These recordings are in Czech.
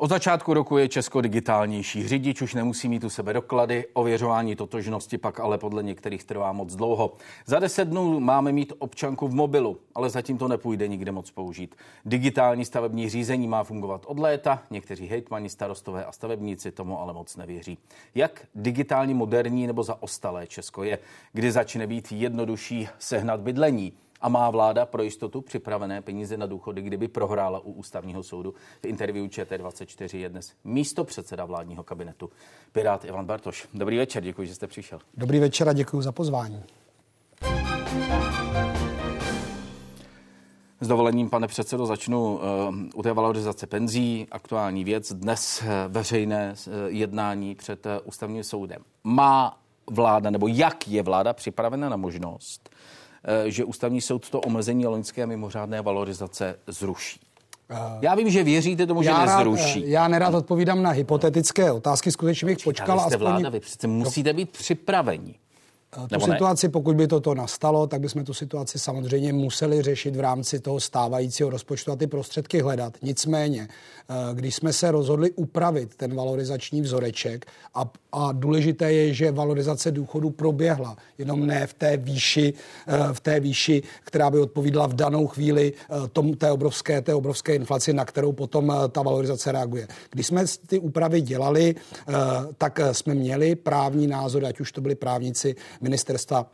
Od začátku roku je Česko digitálnější. Řidič už nemusí mít u sebe doklady, ověřování totožnosti pak ale podle některých trvá moc dlouho. Za deset dnů máme mít občanku v mobilu, ale zatím to nepůjde nikde moc použít. Digitální stavební řízení má fungovat od léta, někteří hejtmani, starostové a stavebníci tomu ale moc nevěří. Jak digitální, moderní nebo zaostalé Česko je, kdy začne být jednodušší sehnat bydlení? A má vláda pro jistotu připravené peníze na důchody, kdyby prohrála u ústavního soudu? V interview ČT24 je dnes místo předseda vládního kabinetu Pirát Ivan Bartoš. Dobrý večer, děkuji, že jste přišel. Dobrý večer a děkuji za pozvání. S dovolením, pane předsedo, začnu uh, u té valorizace penzí. Aktuální věc. Dnes uh, veřejné uh, jednání před ústavním soudem. Má vláda, nebo jak je vláda připravena na možnost, Eh, že ústavní soud to omezení loňské mimořádné valorizace zruší. Eh, já vím, že věříte tomu, já že nezruší. Rád, eh, já nerad odpovídám na hypotetické otázky, skutečně bych počkal. Jste aspoň... vláda, vy přece musíte být připraveni. Tu Nebo situaci, ne? pokud by toto nastalo, tak bychom tu situaci samozřejmě museli řešit v rámci toho stávajícího rozpočtu a ty prostředky hledat. Nicméně, eh, když jsme se rozhodli upravit ten valorizační vzoreček a, a důležité je, že valorizace důchodu proběhla, jenom ne v té výši, eh, v té výši, která by odpovídala v danou chvíli eh, tom, té, obrovské, té obrovské inflaci, na kterou potom ta valorizace reaguje. Když jsme ty úpravy dělali, tak jsme měli právní názor, ať už to byli právníci ministerstva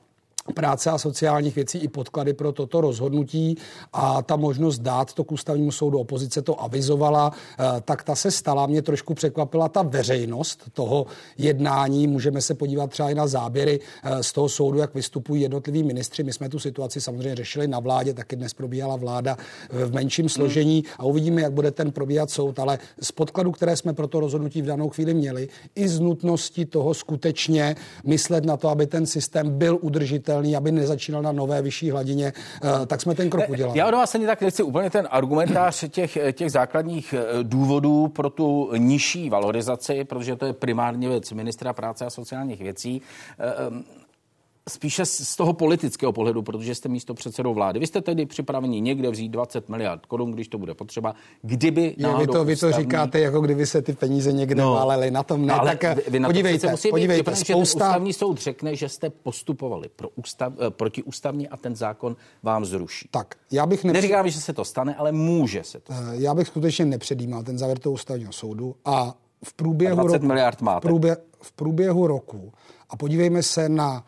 práce a sociálních věcí i podklady pro toto rozhodnutí a ta možnost dát to k ústavnímu soudu, opozice to avizovala, eh, tak ta se stala. Mě trošku překvapila ta veřejnost toho jednání. Můžeme se podívat třeba i na záběry eh, z toho soudu, jak vystupují jednotliví ministři. My jsme tu situaci samozřejmě řešili na vládě, taky dnes probíhala vláda v menším složení a uvidíme, jak bude ten probíhat soud, ale z podkladu, které jsme pro to rozhodnutí v danou chvíli měli, i z nutnosti toho skutečně myslet na to, aby ten systém byl udržitelný udržitelný, aby nezačínal na nové vyšší hladině, eh, tak jsme ten krok udělali. Já od vás ani tak nechci úplně ten argumentář těch, těch základních eh, důvodů pro tu nižší valorizaci, protože to je primárně věc ministra práce a sociálních věcí. Spíše z toho politického pohledu, protože jste místo předsedou vlády. Vy jste tedy připraveni někde vzít 20 miliard korun, když to bude potřeba. Kdyby je, vy, to, vy to říkáte, jako kdyby se ty peníze někde no, válely. Na tom ne. Ale tak vy, na podívejte, musí podívejte, být, spousta... ústavní soud řekne, že jste postupovali pro ústav, eh, protiústavně a ten zákon vám zruší. Tak, já bych nepřed... Neříkám, že se to stane, ale může se to stane. Eh, já bych skutečně nepředjímal ten závěr toho ústavního soudu a v průběhu, 20 roku, miliard máte. V, průběh, v průběhu roku a podívejme se na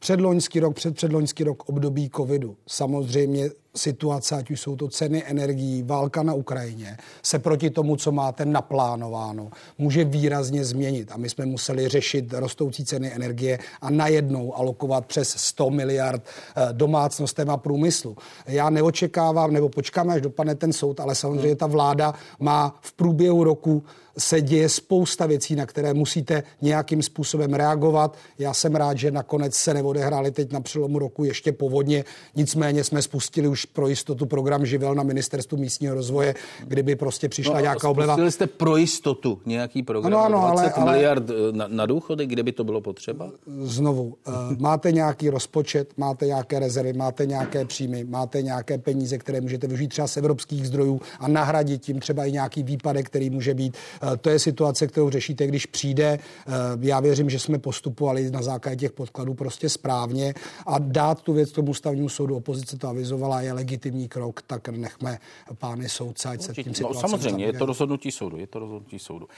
předloňský rok, předpředloňský rok období covidu. Samozřejmě situace, ať už jsou to ceny energií, válka na Ukrajině, se proti tomu, co máte naplánováno, může výrazně změnit. A my jsme museli řešit rostoucí ceny energie a najednou alokovat přes 100 miliard eh, domácnostem a průmyslu. Já neočekávám, nebo počkáme, až dopadne ten soud, ale samozřejmě ta vláda má v průběhu roku se děje spousta věcí, na které musíte nějakým způsobem reagovat. Já jsem rád, že nakonec se neodehrály teď na přelomu roku ještě povodně, nicméně jsme spustili už pro jistotu program Živel na ministerstvu místního rozvoje, kdyby prostě přišla no, nějaká obleva. Jste pro jistotu nějaký program? Ano, ano, 20 ale, miliard ale, na, na důchody, kde by to bylo potřeba? Znovu, uh, máte nějaký rozpočet, máte nějaké rezervy, máte nějaké příjmy, máte nějaké peníze, které můžete využít třeba z evropských zdrojů a nahradit tím třeba i nějaký výpadek, který může být. Uh, to je situace, kterou řešíte, když přijde. Uh, já věřím, že jsme postupovali na základě těch podkladů prostě správně a dát tu věc tomu ústavnímu soudu, opozice to avizovala, je legitimní krok, tak nechme pány soudce, ať se tím no, Samozřejmě, je to rozhodnutí soudu, je to rozhodnutí soudu.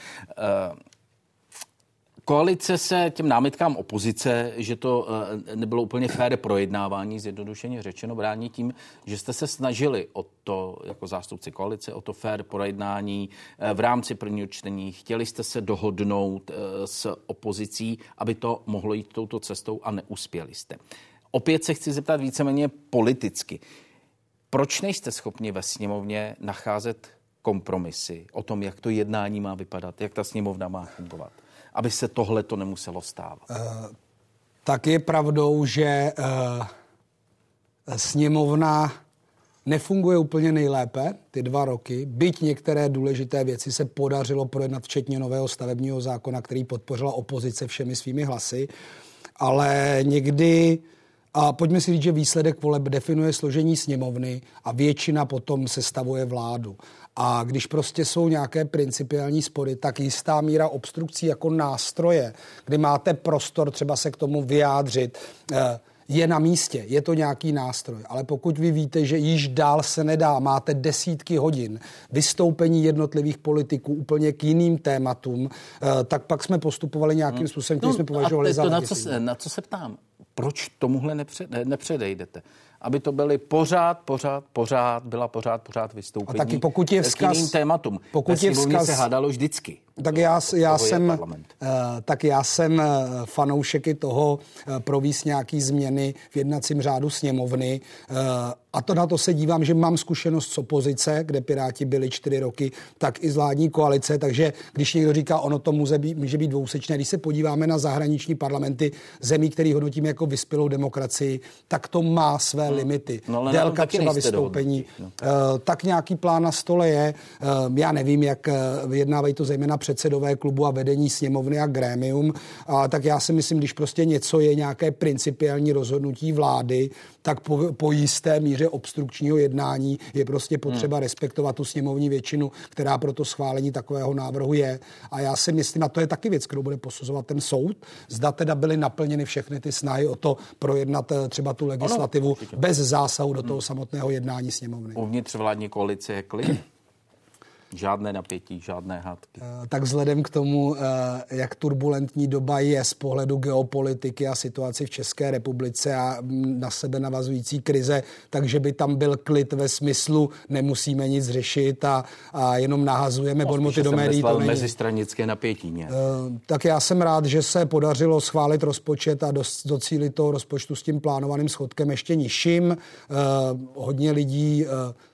Uh, Koalice se těm námitkám opozice, že to eh, nebylo úplně fér projednávání, zjednodušeně řečeno, brání tím, že jste se snažili o to, jako zástupci koalice, o to fér projednání eh, v rámci prvního čtení. Chtěli jste se dohodnout s opozicí, aby to mohlo jít touto cestou a neuspěli jste. Opět se chci zeptat víceméně politicky. Proč nejste schopni ve sněmovně nacházet kompromisy o tom, jak to jednání má vypadat, jak ta sněmovna má fungovat, aby se tohle to nemuselo stávat? Uh, tak je pravdou, že uh, sněmovna nefunguje úplně nejlépe ty dva roky, byť některé důležité věci se podařilo projednat, včetně nového stavebního zákona, který podpořila opozice všemi svými hlasy, ale někdy A pojďme si říct, že výsledek voleb definuje složení sněmovny a většina potom sestavuje vládu. A když prostě jsou nějaké principiální spory, tak jistá míra obstrukcí jako nástroje, kdy máte prostor třeba se k tomu vyjádřit, eh, je na místě, je to nějaký nástroj. Ale pokud vy víte, že již dál se nedá, máte desítky hodin vystoupení jednotlivých politiků úplně k jiným tématům, eh, tak pak jsme postupovali nějakým hmm. způsobem, který no, jsme považovali za to, na co, se, na co se ptám? Proč tomuhle nepřed, nepředejdete? Aby to byly pořád, pořád, pořád, byla pořád, pořád vystoupení. A taky pokud je vzkaz, k jiným tématům. Pokud je vzkaz, se hádalo vždycky. Tak já, já jsem, uh, tak já jsem uh, fanoušeky toho uh, províst nějaký změny v jednacím řádu sněmovny. A to na to se dívám, že mám zkušenost z opozice, kde Piráti byli čtyři roky, tak i z vládní koalice, takže když někdo říká, ono to může být, může být dvousečné, když se podíváme na zahraniční parlamenty zemí, který hodnotíme jako vyspělou demokracii, tak to má své. Limity. No, Délka třeba vystoupení. No. Uh, tak nějaký plán na stole je. Uh, já nevím, jak vyjednávají to zejména předsedové klubu a vedení sněmovny a grémium. A tak já si myslím, když prostě něco je nějaké principiální rozhodnutí vlády, tak po, po jisté míře obstrukčního jednání je prostě potřeba hmm. respektovat tu sněmovní většinu, která pro to schválení takového návrhu je. A já si myslím, a to je taky věc, kterou bude posuzovat ten soud, zda teda byly naplněny všechny ty snahy o to projednat eh, třeba tu legislativu ano, bez zásahu do toho samotného jednání sněmovny. Uvnitř vládní koalice je klid. Žádné napětí, žádné hádky. Eh, tak vzhledem k tomu, eh, jak turbulentní doba je z pohledu geopolitiky a situaci v České republice a mm, na sebe navazující krize, takže by tam byl klid ve smyslu, nemusíme nic řešit a, a jenom nahazujeme no, bonmoty do médií. To není. mezistranické napětí. Ne? Eh, tak já jsem rád, že se podařilo schválit rozpočet a docílit toho rozpočtu s tím plánovaným schodkem ještě nižším. Hodně lidí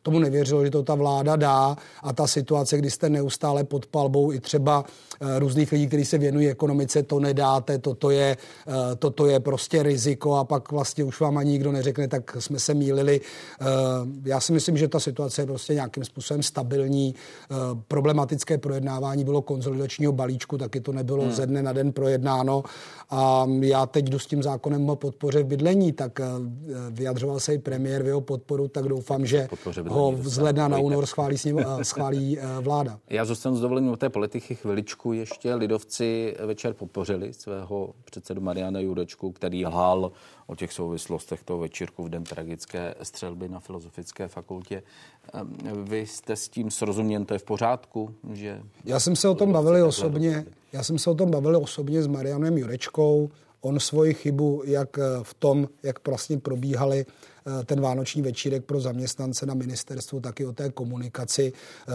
tomu nevěřilo, že to ta vláda dá a ta situace, kdy jste neustále pod palbou i třeba eh, různých lidí, kteří se věnují ekonomice, to nedáte, toto je, eh, toto je prostě riziko a pak vlastně už vám ani nikdo neřekne, tak jsme se mýlili. Eh, já si myslím, že ta situace je prostě nějakým způsobem stabilní. Problematické projednávání bylo konzolidačního balíčku, taky to nebylo hmm. ze dne na den projednáno a já teď jdu s tím zákonem o podpoře bydlení, tak vyjadřoval se i premiér v jeho podporu, tak doufám, že ho z ledna na únor schválí, ním, schválí vláda. Já zůstanu s dovolením o té politiky chviličku. Ještě lidovci večer podpořili svého předsedu Mariana Jurečku, který lhal o těch souvislostech toho večírku v den tragické střelby na Filozofické fakultě. Ehm, vy jste s tím srozuměn, to je v pořádku? Že já jsem se o tom bavil osobně. Já jsem se o tom bavil osobně s Marianem Jurečkou. On svoji chybu, jak eh, v tom, jak vlastně probíhaly Eh, ten vánoční večírek pro zaměstnance na ministerstvu, taky o té komunikaci, eh,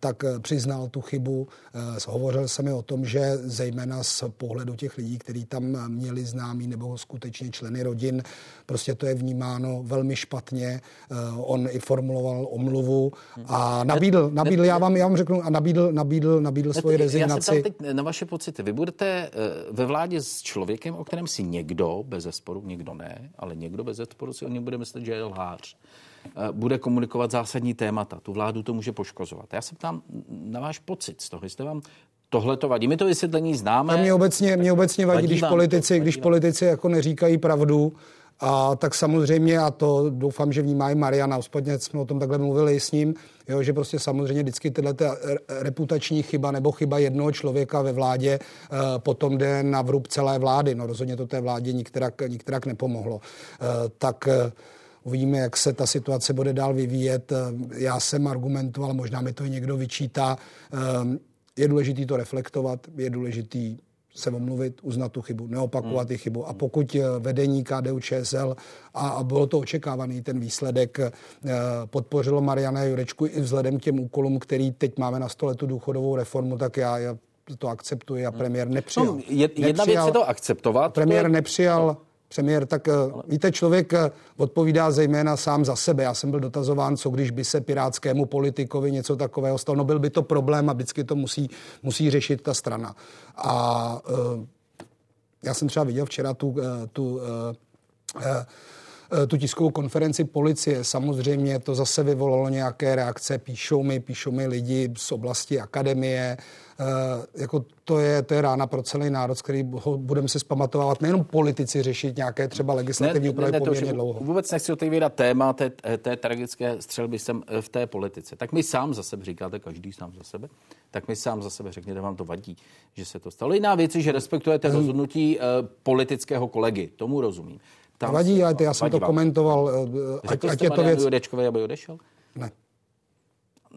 tak eh, přiznal tu chybu. Hovořil jsem mi o tom, že zejména z pohledu těch lidí, kteří tam měli známí nebo skutečně členy rodin, prostě to je vnímáno velmi špatně. On i formuloval omluvu a nabídl, nabídl já vám, já vám řeknu, a nabídl, nabídl, nabídl svoji rezignaci. Já se teď na vaše pocity. Vy budete ve vládě s člověkem, o kterém si někdo, bez zesporu, někdo ne, ale někdo bez zesporu si o něm bude myslet, že je lhář, eh, bude komunikovat zásadní témata. Tu vládu to může poškozovat. Já se ptám na váš pocit z toho, jestli vám tohle to vadí. My to vysvětlení známe. A mě obecně, mě obecně vadí, vadí když politici, to, když politici jako neříkají pravdu, a tak samozřejmě, a to doufám, že vnímá i Mariana, ostatně jsme o tom takhle mluvili s ním, jo, že prostě samozřejmě vždycky tyhle reputační chyba nebo chyba jednoho člověka ve vládě uh, potom jde na vrub celé vlády. No rozhodně to té vládě nikterak, nikterak nepomohlo. Uh, tak uh, Uvidíme, jak se ta situace bude dál vyvíjet. Eh, já jsem argumentoval, možná mi to i někdo vyčítá. Eh, je důležité to reflektovat, je důležité se omluvit, uznat tu chybu, neopakovat hmm. chybu. A pokud eh, vedení KDU ČSL, a, a bylo to očekávaný ten výsledek, podpořilo Mariana Jurečku i vzhledem k těm úkolům, který teď máme na stole tu důchodovou reformu, tak já, já to akceptuji a hmm. premiér nepřijal. No, jedna nepřijal, věc je to akceptovat. Premiér to je... nepřijal premiér, tak Ale... víte, člověk eh, odpovídá zejména sám za sebe. Já jsem byl dotazován, co když by se pirátskému politikovi něco takového stalo. No byl by to problém a vždycky to musí, musí řešit ta strana. A uh, já jsem třeba viděl včera tu, tu eh, tu tiskovou konferenci policie. Samozřejmě to zase vyvolalo nějaké reakce. Píšou mi, píšou mi lidi z oblasti akademie, jako to je, to je rána pro celý národ, který ho budeme si zpamatovávat. Nejenom politici řešit nějaké třeba legislativní úpravy poměrně dlouho. Vůbec nechci otevírat téma té, té tragické střelby jsem eh, v té politice. Tak mi sám za sebe říkáte, každý sám za sebe, tak mi sám za sebe řekněte, vám to vadí, že se to stalo. Jiná věc je, že respektujete hmm. rozhodnutí uh, politického kolegy. Tomu rozumím. Tam vadí, ale já jsem to vám. komentoval. Ať, ať je to věc... Jurečkovi, aby odešel? Ne.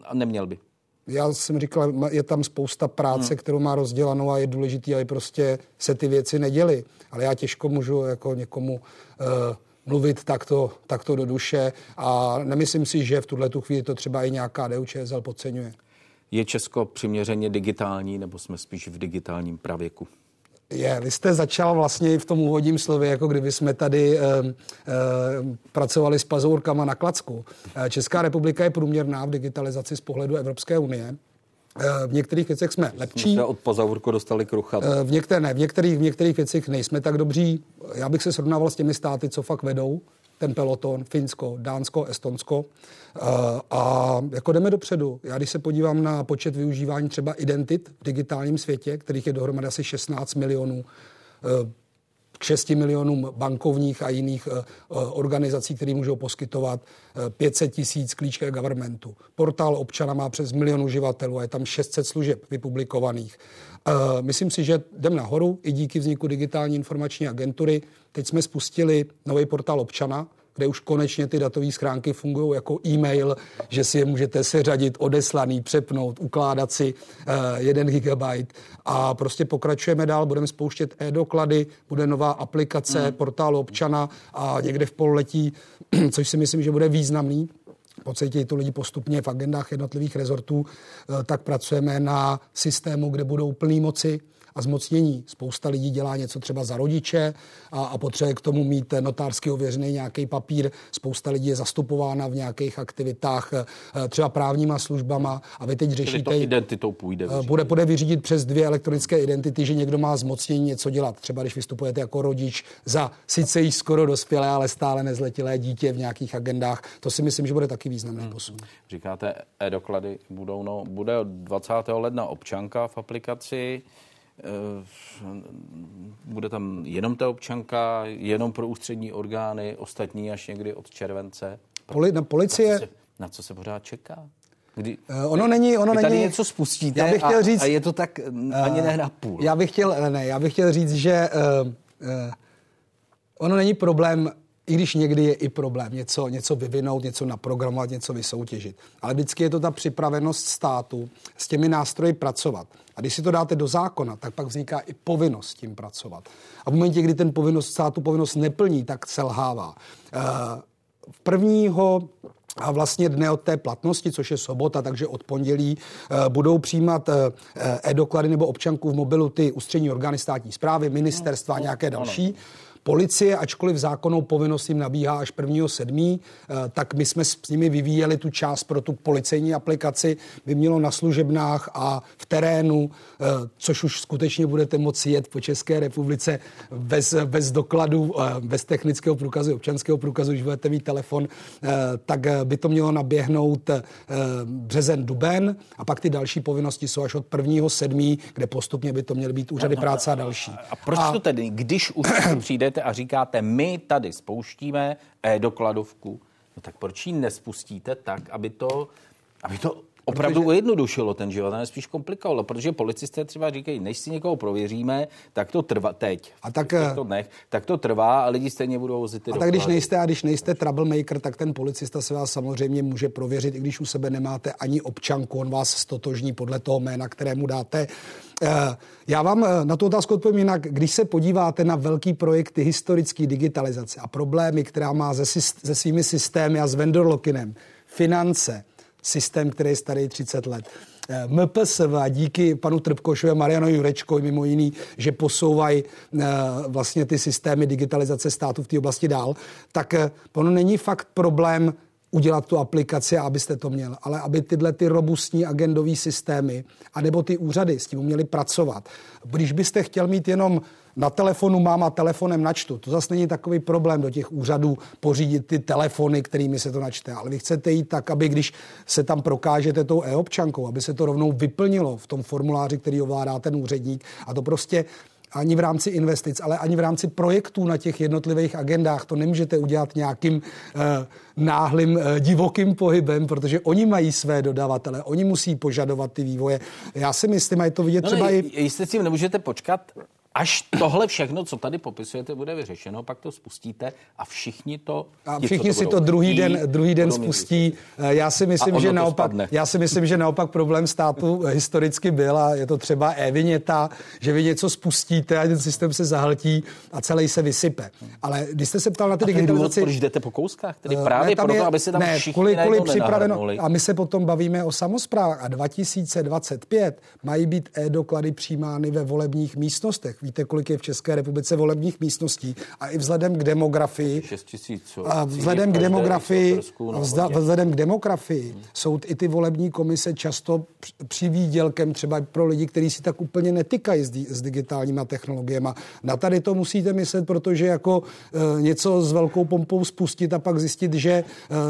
A neměl by já jsem říkal, je tam spousta práce, hmm. kterou má rozdělanou a je důležité, aby prostě se ty věci neděly. Ale já těžko můžu jako někomu uh, mluvit takto, takto do duše a nemyslím si, že v tuhle tu chvíli to třeba i nějaká DUČSL podceňuje. Je Česko přiměřeně digitální nebo jsme spíš v digitálním pravěku? Je, vy jste začal vlastně v tom úvodním slově, jako kdyby jsme tady e, e, pracovali s pazourkama na klacku. Eh, Česká republika je průměrná v digitalizaci z pohledu Evropské unie. V některých věcech jsme lepší. Jsme od pazaurku dostali krucha. V, některé, ne, v, některých, v některých věcech nejsme tak dobří. Já bych se srovnával s těmi státy, co fakt vedou ten peloton, Finsko, Dánsko, Estonsko. Eh, a jako jdeme dopředu. Já když se podívám na počet využívání třeba identit v digitálním světě, kterých je dohromady asi 16 milionů, eh, k 6 milionům bankovních a jiných eh, organizací, které můžou poskytovat 500 tisíc klíček governmentu. Portál občana má přes milion uživatelů a je tam 600 služeb vypublikovaných. Myslím si, že jdeme nahoru i díky vzniku digitální informační agentury. Teď jsme spustili nový portál občana, kde už konečně ty datové schránky fungují jako e-mail, že si je můžete seřadit, odeslaný, přepnout, ukládat si uh, jeden gigabyte. A prostě pokračujeme dál, budeme spouštět e-doklady, bude nová aplikace hmm. portálu občana a někde v pololetí, což si myslím, že bude významný, pocítí to lidi postupně v agendách jednotlivých rezortů, eh, tak pracujeme na systému, kde budou plný moci a zmocnění. Spousta lidí dělá něco třeba za rodiče a, a potřebuje k tomu mít notářsky ověřený nějaký papír. Spousta lidí je zastupována v nějakých aktivitách eh, třeba právníma službama a vy teď řešíte... to identitou půjde vyřídit. Bude, bude vyřídit přes dvě elektronické identity, že někdo má zmocnění něco dělat. Třeba když vystupujete jako rodič za sice již skoro dospělé, ale stále nezletilé dítě v nějakých agendách. To si myslím, že bude taky významný hmm. posun. Říkáte, e-doklady budou, no, bude od 20. ledna občanka v aplikaci. Eh, bude tam jenom ta občanka, jenom pro ústřední orgány, ostatní až někdy od července. Poli, na policie... Na co, se, na co se pořád čeká? Kdy, uh, ono není, ono tady není, něco spustíte já bych chtěl říct, a, a je to tak uh, ani ne na půl. Já bych chtěl, ne, já bych chtěl říct, že uh, uh, ono není problém i když někdy je i problém něco, něco vyvinout, něco naprogramovat, něco vysoutěžit. Ale vždycky je to ta připravenost státu s těmi nástroji pracovat. A když si to dáte do zákona, tak pak vzniká i povinnost s tím pracovat. A v momentě, kdy ten povinnost státu povinnost neplní, tak selhává. V prvního a vlastně dne od té platnosti, což je sobota, takže od pondělí eh, budou přijímat eh, e-doklady nebo občanku v mobilu ty ústřední orgány státní zprávy, ministerstva a no, nějaké další. Ano. Policie, ačkoliv zákonnou povinnost jim nabíhá až 1.7., eh, tak my jsme s nimi vyvíjeli tu část pro tu policejní aplikaci, by mělo na služebnách a v terénu, eh, což už skutečně budete moci jet po České republice bez, bez dokladu, eh, bez technického průkazu, občanského průkazu, když budete mít telefon, tak by to mělo naběhnout březen, duben a pak ty další povinnosti jsou až od 1.7., kde postupně by to měly být úřady no, no, práce a další. A proč a, to tedy, když už přijde přijdete a říkáte, my tady spouštíme e-dokladovku, no tak proč ji nespustíte tak, aby to, aby to opravdu protože... ujednodušilo ten život a ne spíš komplikovalo, protože policisté třeba říkají, než si někoho prověříme, tak to trvá teď. A tak, to dnech, tak to trvá a lidi stejně budou vozit A tak když nejste, a když nejste troublemaker, tak ten policista se vás samozřejmě může prověřit, i když u sebe nemáte ani občanku, on vás stotožní podle toho jména, kterému dáte. Eh, já vám eh, na tu otázku odpovím jinak. Když se podíváte na velký projekty historické digitalizace a problémy, která má se, se svými systémy a s vendor lockinem, finance, systém, který je starý 30 let. Eh, MPSV díky panu Trpkošovi a Mariano Jurečkovi mimo jiný, že posouvají eh, vlastně ty systémy digitalizace státu v té oblasti dál, tak eh, ono není fakt problém udělat tu aplikaci, abyste to měl, ale aby tyhle ty robustní agendové systémy, anebo ty úřady s tím měli pracovat. Když byste chtěl mít jenom na telefonu mám a telefonem načtu. To zase není takový problém do těch úřadů pořídit ty telefony, kterými se to načte. Ale vy chcete jít tak, aby když se tam prokážete tou e-občankou, aby se to rovnou vyplnilo v tom formuláři, který ovládá ten úředník. A to prostě ani v rámci investic, ale ani v rámci projektů na těch jednotlivých agendách. To nemůžete udělat nějakým uh, náhlým uh, divokým pohybem, protože oni mají své dodavatele, oni musí požadovat ty vývoje. Já si myslím, a je to vidět no, třeba ne, i... Jestli si nemůžete počkat Až tohle všechno, co tady popisujete, bude vyřešeno, pak to spustíte a všichni to... A všichni to si to druhý den, druhý den spustí. Já si myslím, že naopak, já si myslím, že naopak problém státu historicky byl a je to třeba e-viněta, že vy něco spustíte a ten systém se zahltí a celý se vysype. Ale když jste se ptal na ty digitalizaci... Proč jdete po kouskách? Tedy eh, právě ne, proto, je, aby se tam ne, všichni kvůli, kvůli připraveno. A my se potom bavíme o samozprávách. A 2025 mají být e-doklady přijímány ve volebních místnostech. Víte, kolik je v České republice volebních místností a i vzhledem k demografii. 6 tisíc. A vzhledem k demografii, vzhledem k demografii hmm. jsou i ty volební komise často přivídělkem třeba pro lidi, kteří si tak úplně netykají s, s digitálníma technologiemi. Na tady to musíte myslet, protože jako e, něco s velkou pompou spustit a pak zjistit, že e,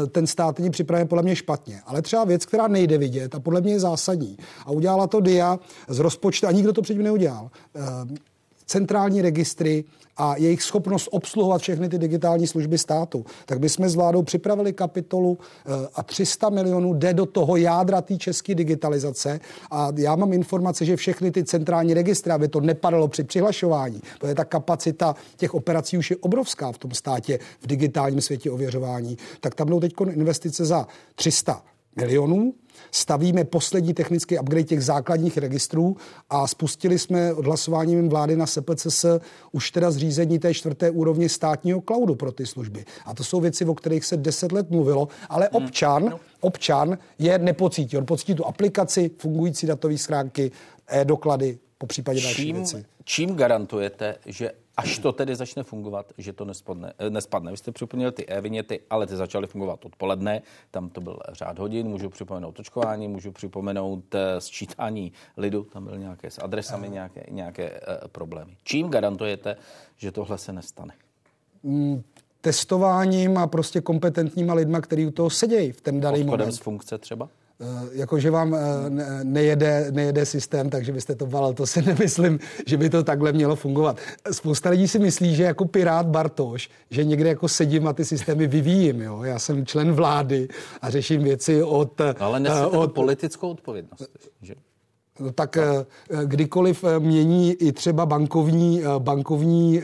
ten stát není připraven podle mě špatně. Ale třeba věc, která nejde vidět a podle mě je zásadní. A udělala to DIA z rozpočtu a nikdo to předtím neudělal. E, centrální registry a jejich schopnost obsluhovat všechny ty digitální služby státu, tak bychom s vládou připravili kapitolu eh, a 300 milionů jde do toho jádra té české digitalizace. A já mám informace, že všechny ty centrální registry, aby to nepadalo při přihlašování, protože ta kapacita těch operací už je obrovská v tom státě v digitálním světě ověřování, tak tam budou teď investice za 300 milionů stavíme poslední technický upgrade těch základních registrů a spustili jsme odhlasováním vlády na SPCS už teda zřízení té čtvrté úrovně státního cloudu pro ty služby. A to jsou věci, o kterých se deset let mluvilo, ale hmm. občan, no. občan je nepocítí. On pocítí tu aplikaci, fungující datové schránky, e-doklady, po případě další věci. Čím garantujete, že až to tedy začne fungovat, že to nespadne. Eh, nespadne. Vy jste připomněli ty e-viněty, ale ty začaly fungovat odpoledne, tam to byl řád hodin, můžu připomenout očkování, můžu připomenout eh, sčítání lidu, tam byly nějaké s adresami, nějaké, nějaké uh, problémy. Čím garantujete, že tohle se nestane? Mm, testováním a prostě kompetentníma lidma, který u toho sedějí v ten daný moment. z funkce třeba? Eh, jakože vám eh, nejede, nejede systém, takže byste to valil. To si nemyslím, že by to takhle mělo fungovat. Spousta lidí si myslí, že jako pirát Bartoš, že někde jako sedím a ty systémy vyvíjím. Jo? Já jsem člen vlády a řeším věci od... Ale nesete od politickou odpovědnost. Že? Tak eh, kdykoliv eh, mění i třeba bankovní, eh, bankovní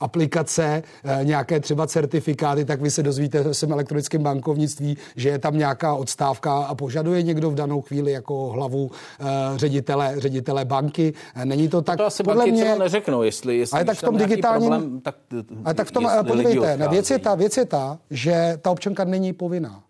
aplikace, nějaké třeba certifikáty, tak vy se dozvíte v svém elektronickém bankovnictví, že je tam nějaká odstávka a požaduje někdo v danou chvíli jako hlavu ředitele, ředitele banky. Není to tak... To asi podle banky mě... neřeknou, jestli, jestli ale tak v tom digitálním... Problém, tak, ale tak v tom, podívejte, ne, věc, je ta, věc je ta, že ta občanka není povinná.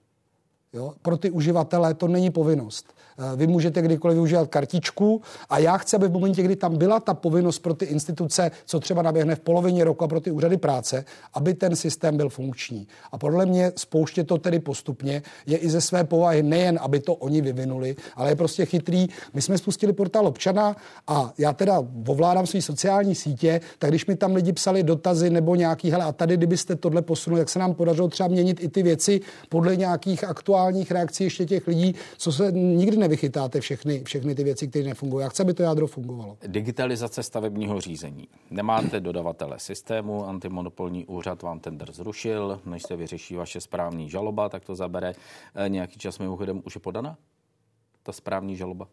Jo? Pro ty uživatele to není povinnost. Eh, vy můžete kdykoliv využívat kartičku a já chci, aby v momentě, kdy tam byla ta povinnost pro ty instituce, co třeba naběhne v polovině roku a pro ty úřady práce, aby ten systém byl funkční. A podle mě spouště to tedy postupně je i ze své povahy nejen, aby to oni vyvinuli, ale je prostě chytrý. My jsme spustili portál občana a já teda ovládám své sociální sítě, tak když mi tam lidi psali dotazy nebo nějaký, hele, a tady, kdybyste tohle posunuli, jak se nám podařilo třeba měnit i ty věci podle nějakých aktuálních reakcí ještě těch lidí, co se nikdy nevychytáte všechny, všechny ty věci, které nefungují. Já chci, aby to jádro fungovalo. Digitalizace stavebního řízení. Nemáte dodavatele systému, antimonopolní úřad vám tender zrušil, než se vyřeší vaše správní žaloba, tak to zabere eh, nějaký čas. Mimochodem už je podaná ta správní žaloba?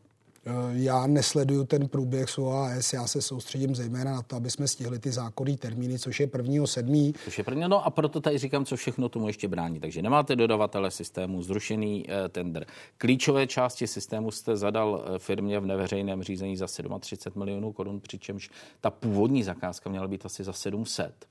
Eh, já nesleduju ten průběh s OAS, já se soustředím zejména na to, aby jsme stihli ty zákonní termíny, což je prvního sedmý. Což je první, no a proto tady říkám, co všechno tomu ještě brání. Takže nemáte dodavatele systému, zrušený eh, tender. Klíčové části systému jste zadal eh, firmě v neveřejném řízení za 37 milionů korun, přičemž ta původní zakázka měla být asi za 700.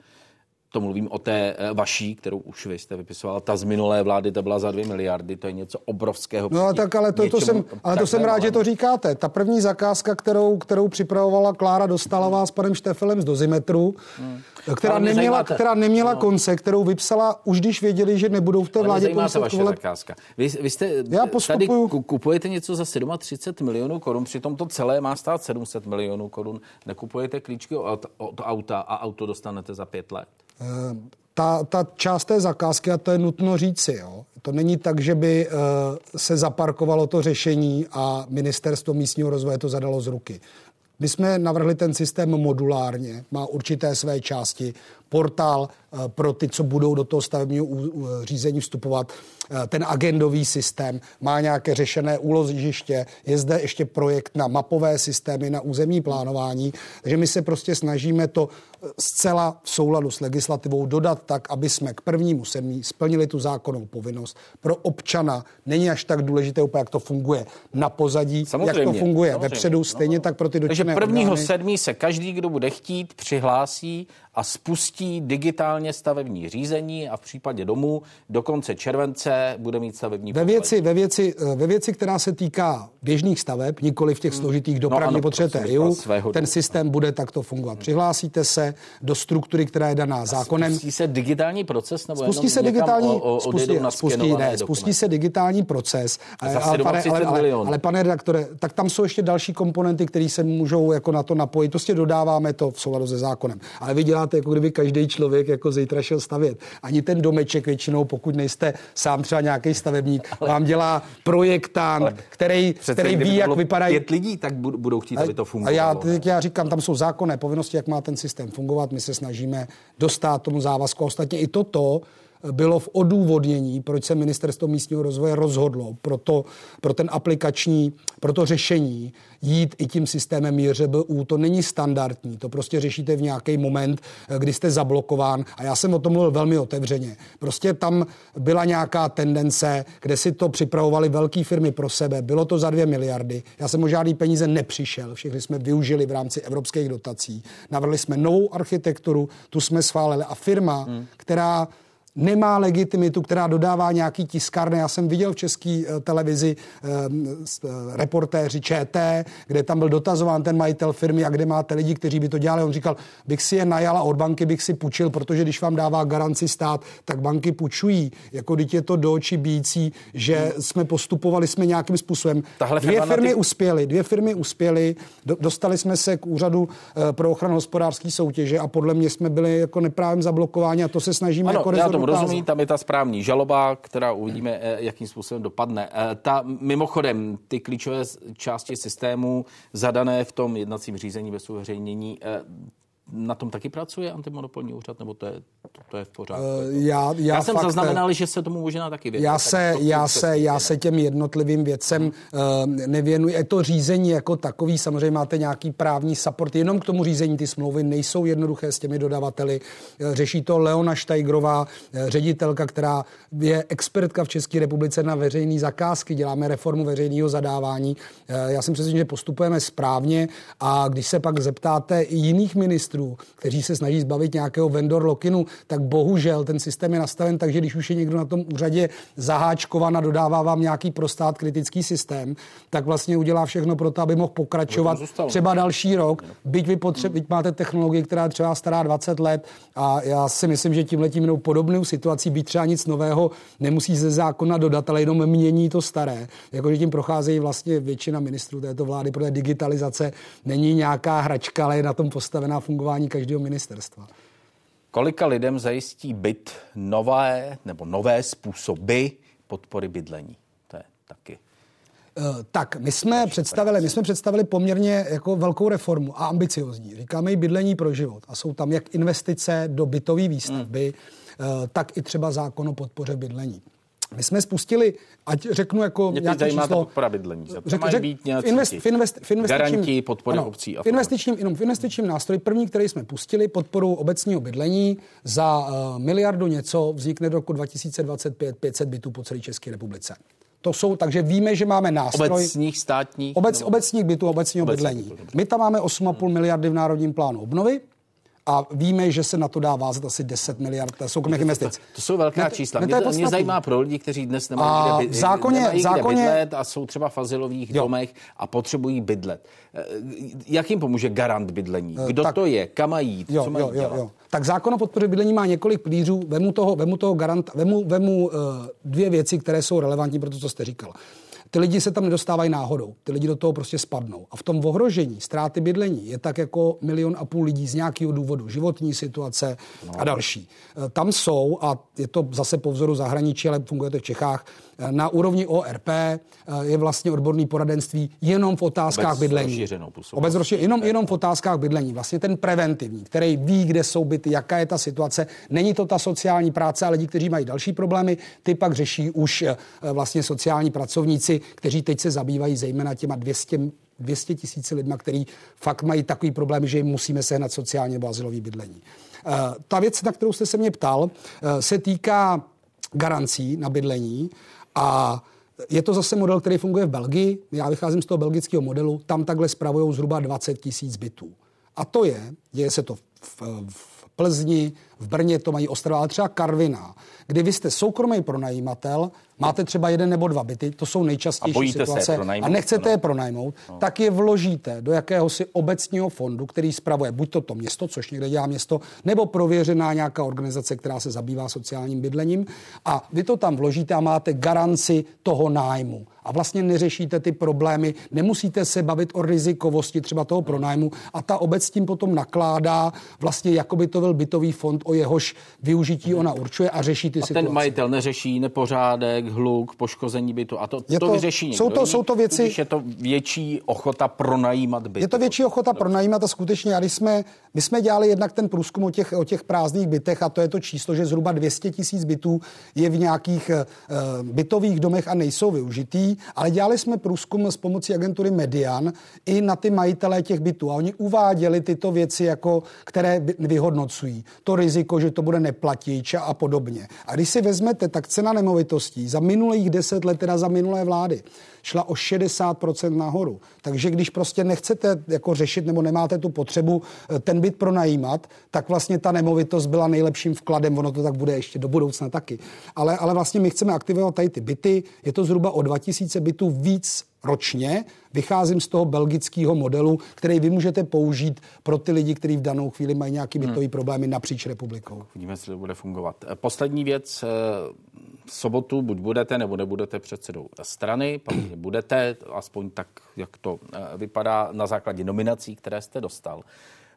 to mluvím o té eh, vaší, kterou už vy jste vypisoval, ta z minulé vlády, ta byla za dvě miliardy, to je něco obrovského. No tak ale to, to jsem, ale to jsem rád, že to říkáte. Ta první zakázka, kterou, kterou připravovala Klára Dostalová s panem Štefelem z dozimetru, hmm. která, neměla, která neměla no. konce, kterou vypsala už když věděli, že nebudou v té vládě. Ale vaše zakázka. Vy, vy jste Já postupuju... tady kupujete něco za 37 milionů korun, přitom to celé má stát 700 milionů korun. Nekupujete klíčky od, od auta a auto dostanete za pět let. Eh, ta, ta část té zakázky, a to je nutno říci, jo, to není tak, že by uh, se zaparkovalo to řešení a ministerstvo místního rozvoje to zadalo z ruky. My jsme navrhli ten systém modulárně, má určité své části, portál eh, pro ty, co budou do toho stavebního řízení vstupovat, eh, ten agendový systém, má nějaké řešené úložiště, je zde ještě projekt na mapové systémy, na územní plánování, takže my se prostě snažíme to eh, zcela v souladu s legislativou dodat tak, aby jsme k prvnímu sedmí splnili tu zákonnou povinnost. Pro občana není až tak důležité úplně, jak to funguje na pozadí, samozřejmě, jak to funguje samozřejmě. vepředu, stejně no, tak pro ty dotčené Takže prvního orgány. sedmí se každý, kdo bude chtít, přihlásí a spustí digitálně stavební řízení a v případě domů do konce července bude mít stavební ve věci, ve, věci, ve věci, která se týká běžných staveb, nikoli v těch hmm. složitých dopravní no, potřebujete EIU, ten systém bude takto fungovat. Hmm. Přihlásíte se do struktury, která je daná zákonem. Spustí se digitální proces? Nebo spustí se digitální, o, o, spustí, spustí, ne, spustí se digitální proces. Ale, ale, pane, ale, ale, ale pane redaktore, tak tam jsou ještě další komponenty, které se můžou jako na to napojit. Prostě dodáváme to v souladu se zákonem. Ale vy děláte, jako kdyby každý člověk jako zítra šel stavět. Ani ten domeček většinou, pokud nejste sám třeba nějaký stavebník, ale, vám dělá projektant, který, který ví, jak vypadají. Pět lidí, tak budou chtít, aby to fungovalo. A já, teď já říkám, tam jsou zákonné povinnosti, jak má ten systém fungovat. My se snažíme dostat tomu závazku. Ostatně i toto bylo v odůvodnění, proč se ministerstvo místního rozvoje rozhodlo pro, to, pro ten aplikační, pro to řešení jít i tím systémem JŘBU. To není standardní, to prostě řešíte v nějaký moment, kdy jste zablokován a já jsem o tom mluvil velmi otevřeně. Prostě tam byla nějaká tendence, kde si to připravovali velké firmy pro sebe. Bylo to za dvě miliardy. Já jsem o žádný peníze nepřišel, všechny jsme využili v rámci evropských dotací. Navrhli jsme novou architekturu, tu jsme schválili a firma, hmm. která nemá legitimitu, která dodává nějaký tiskárny. Já jsem viděl v české eh, televizi eh, eh, reportéři ČT, kde tam byl dotazován ten majitel firmy a kde máte lidi, kteří by to dělali. On říkal, bych si je najala od banky, bych si půjčil, protože když vám dává garanci stát, tak banky půjčují. Jako když je to do očí bící, že jsme postupovali jsme nějakým způsobem. Tahle dvě firmy ty... uspěly, dvě firmy uspěly, do, dostali jsme se k úřadu pro ochranu hospodářské soutěže a podle mě jsme byli jako neprávem zablokováni a to se snažíme ano, jako rozumí, tam je ta správní žaloba, která uvidíme, eh, jakým způsobem dopadne. Eh, ta, mimochodem, ty klíčové části systému zadané v tom jednacím řízení bez uveřejnění, eh, na tom taky pracuje antimonopolní úřad, nebo to je, to, to je v pořádku? Uh, já, já, já jsem fakt, zaznamenal, že se tomu možná taky věnuje. Já se, já se, já se těm jednotlivým věcem uh, nevěnuji. Je to řízení jako takový, samozřejmě máte nějaký právní support, jenom k tomu řízení ty smlouvy nejsou jednoduché s těmi dodavateli. Řeší to Leona Štajgrová, ředitelka, která je expertka v České republice na veřejné zakázky, děláme reformu veřejného zadávání. Uh, já jsem přesvědčen, že postupujeme správně a když se pak zeptáte i jiných ministrů, ministrů, kteří se snaží zbavit nějakého vendor lokinu, tak bohužel ten systém je nastaven tak, že když už je někdo na tom úřadě zaháčkovan a dodává vám nějaký prostát kritický systém, tak vlastně udělá všechno pro to, aby mohl pokračovat třeba další rok, byť vy potře- byť máte technologii, která třeba stará 20 let a já si myslím, že tím podobnou situací, byť třeba nic nového nemusí ze zákona dodat, ale jenom mění to staré. Jakože tím procházejí vlastně většina ministrů této vlády, protože digitalizace není nějaká hračka, ale je na tom postavená fungování fungování každého ministerstva. Kolika lidem zajistí byt nové nebo nové způsoby podpory bydlení? To je taky eh, tak, my jsme, představili, my jsme představili poměrně jako velkou reformu a ambiciozní. Říkáme i bydlení pro život. A jsou tam jak investice do bytové výstavby, hmm. tak i třeba zákon o podpoře bydlení. My jsme spustili, ať řeknu jako Mě nějaké číslo... podpora bydlení. Řek, řek, být invest, v, invest, v investičním, podpory ano, obcí. A v investičním, jenom v investičním nástroji, první, který jsme pustili, podporu obecního bydlení za uh, miliardu něco vznikne do roku 2025 500 bytů po celé České republice. To jsou, takže víme, že máme nástroj. Obecních, státních? Obec, obecních bytů, obecního obecních bydlení. My tam máme 8,5 miliardy v Národním plánu obnovy a víme, že se na to dá vázat asi 10 miliard soukromých investic. To, to jsou velká ne, čísla. Ne, mě, to mě zajímá pro lidi, kteří dnes nemají a kde, v zákoně, nemají zákoně, kde bydlet a jsou třeba v azylových jo. domech a potřebují bydlet. Eh, jak jim pomůže garant bydlení? Eh, Kdo tak, to je? Kam mají jít? Jo, Co mají jo, dělat? Jo, jo. Tak zákon o podpoře bydlení má několik pilířů. Vemu toho, vemu toho garanta, vemu, vemu uh, dvě věci, které jsou relevantní pro to, co jste říkal. Ty lidi se tam nedostávají náhodou. Ty lidi do toho prostě spadnou. A v tom ohrožení ztráty bydlení je tak jako milion a půl lidí z nějakého důvodu, životní situace no. a další. E, tam jsou, a je to zase po vzoru zahraničí, ale funguje to v Čechách, na úrovni ORP e, je vlastně odborný poradenství jenom v otázkách Obec bydlení. Obec rozšířenou, jenom, jenom v otázkách bydlení. Vlastně ten preventivní, který ví, kde jsou byty, jaká je ta situace. Není to ta sociální práce, ale lidi, kteří mají další problémy, ty pak řeší už vlastně sociální pracovníci kteří teď se zabývají zejména těma 200 200 tisíci lidma, který fakt mají takový problém, že jim musíme sehnat sociálně nebo azylový bydlení. Uh, ta věc, na kterou jste se mě ptal, se týká garancí na bydlení a je to zase model, který funguje v Belgii. Já vycházím z toho belgického modelu. Tam takhle spravují zhruba 20 tisíc bytů. A to je, děje se to v, v Plzni, v Brně to mají Ostrava, ale třeba Karviná, kdy vy jste soukromý pronajímatel, máte třeba jeden nebo dva byty, to jsou nejčastější situace, a nechcete no. je pronajmout, no. tak je vložíte do jakéhosi obecního fondu, který spravuje buď to, to město, což někde dělá město, nebo prověřená nějaká organizace, která se zabývá sociálním bydlením a vy to tam vložíte a máte garanci toho nájmu a vlastně neřešíte ty problémy, nemusíte se bavit o rizikovosti třeba toho pronájmu a ta obec s tím potom nakládá vlastně, jako by to byl bytový fond, o jehož využití ona určuje a řeší ty a situace. ten majitel neřeší nepořádek, hluk, poškození bytu a to, je to, to vyřeší jsou to, jsou to věci, Když je to větší ochota pronajímat byt. Je to větší ochota Dobře. pronajímat a skutečně, a když jsme, my jsme dělali jednak ten průzkum o těch, o těch prázdných bytech a to je to číslo, že zhruba 200 tisíc bytů je v nějakých uh, bytových domech a nejsou využitý, ale dělali jsme průzkum s pomocí agentury Median i na ty majitelé těch bytů a oni uváděli tyto věci, jako, které vyhodnocují. To riziko, že to bude neplatič a podobně. A když si vezmete, tak cena nemovitostí za minulých deset let, teda za minulé vlády, šla o 60% nahoru. Takže když prostě nechcete jako řešit nebo nemáte tu potřebu eh, ten byt pronajímat, tak vlastně ta nemovitost byla nejlepším vkladem. Ono to tak bude ještě do budoucna taky. Ale, ale vlastně my chceme aktivovat tady ty byty. Je to zhruba o 2000 bytů víc ročně. Vycházím z toho belgického modelu, který vy můžete použít pro ty lidi, kteří v danou chvíli mají nějaký bytový hmm. problémy napříč republikou. Uvidíme, jestli to bude fungovat. Eh, poslední věc. Eh, v sobotu buď budete nebo nebudete předsedou strany, pak budete, aspoň tak, jak to eh, vypadá na základě nominací, které jste dostal.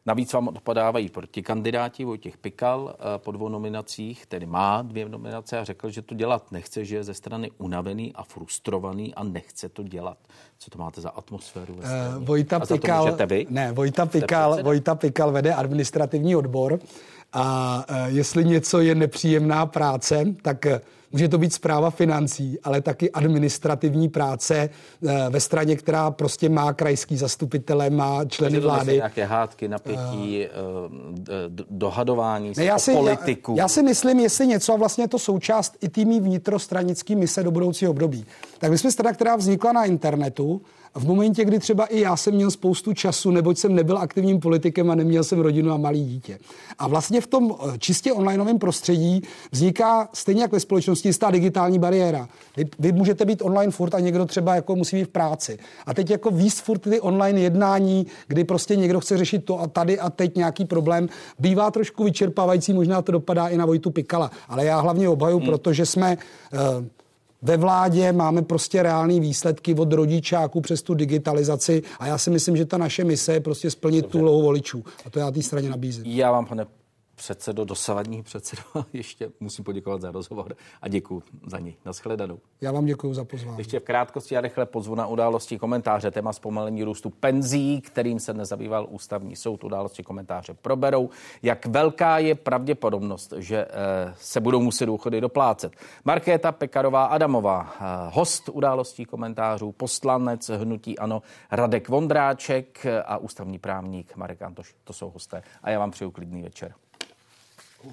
Navíc vám odpadávají proti kandidáti Vojtěch Pikal eh, po dvou nominacích, tedy má dvě nominace a řekl, že to dělat nechce, že je ze strany unavený a frustrovaný a nechce to dělat. Co to máte za atmosféru? Ve uh, Vojta a Pikal, vy? Ne, Vojta Pikal, Vojta Pikal vede administrativní odbor a uh, jestli něco je nepříjemná práce, tak Může to být zpráva financí, ale taky administrativní práce eh, ve straně, která prostě má krajský zastupitele, má členy to vlády. nějaké hádky, napětí, uh, dohadování ne, já si, politiku. Já, já si myslím, jestli něco, a vlastně je to součást i týmí vnitrostranický mise do budoucího období. Tak my jsme strana, která vznikla na internetu, v momentě, kdy třeba i já jsem měl spoustu času, neboť jsem nebyl aktivním politikem a neměl jsem rodinu a malý dítě. A vlastně v tom eh, čistě onlineovém prostředí vzniká stejně jak ve společnosti jistá digitální bariéra. Vy, vy můžete být online furt a někdo třeba jako musí být v práci. A teď jako výst furt ty online jednání, kdy prostě někdo chce řešit to a tady a teď nějaký problém, bývá trošku vyčerpávající, možná to dopadá i na Vojtu Pikala. Ale já hlavně obhaju, hmm. protože jsme uh, ve vládě máme prostě reální výsledky od rodičáků přes tu digitalizaci a já si myslím, že ta naše mise je prostě splnit Dobře. tu lohu voličů. A to já té straně nabízím. Já vám, pane předsedo, dosavadní předsedo, ještě musím poděkovat za rozhovor a děkuji za ní. Naschledanou. Já vám děkuji za pozvání. Ještě v krátkosti a rychle pozvu na události komentáře. Téma zpomalení růstu penzí, kterým se nezabýval ústavní soud. Události komentáře proberou, jak velká je pravděpodobnost, že eh, se budou muset důchody doplácet. Markéta Pekarová Adamová, eh, host událostí komentářů, poslanec hnutí Ano Radek Vondráček a ústavní právník Marek Antoš. To jsou hosté. A já vám přeju klidný večer. Ooh.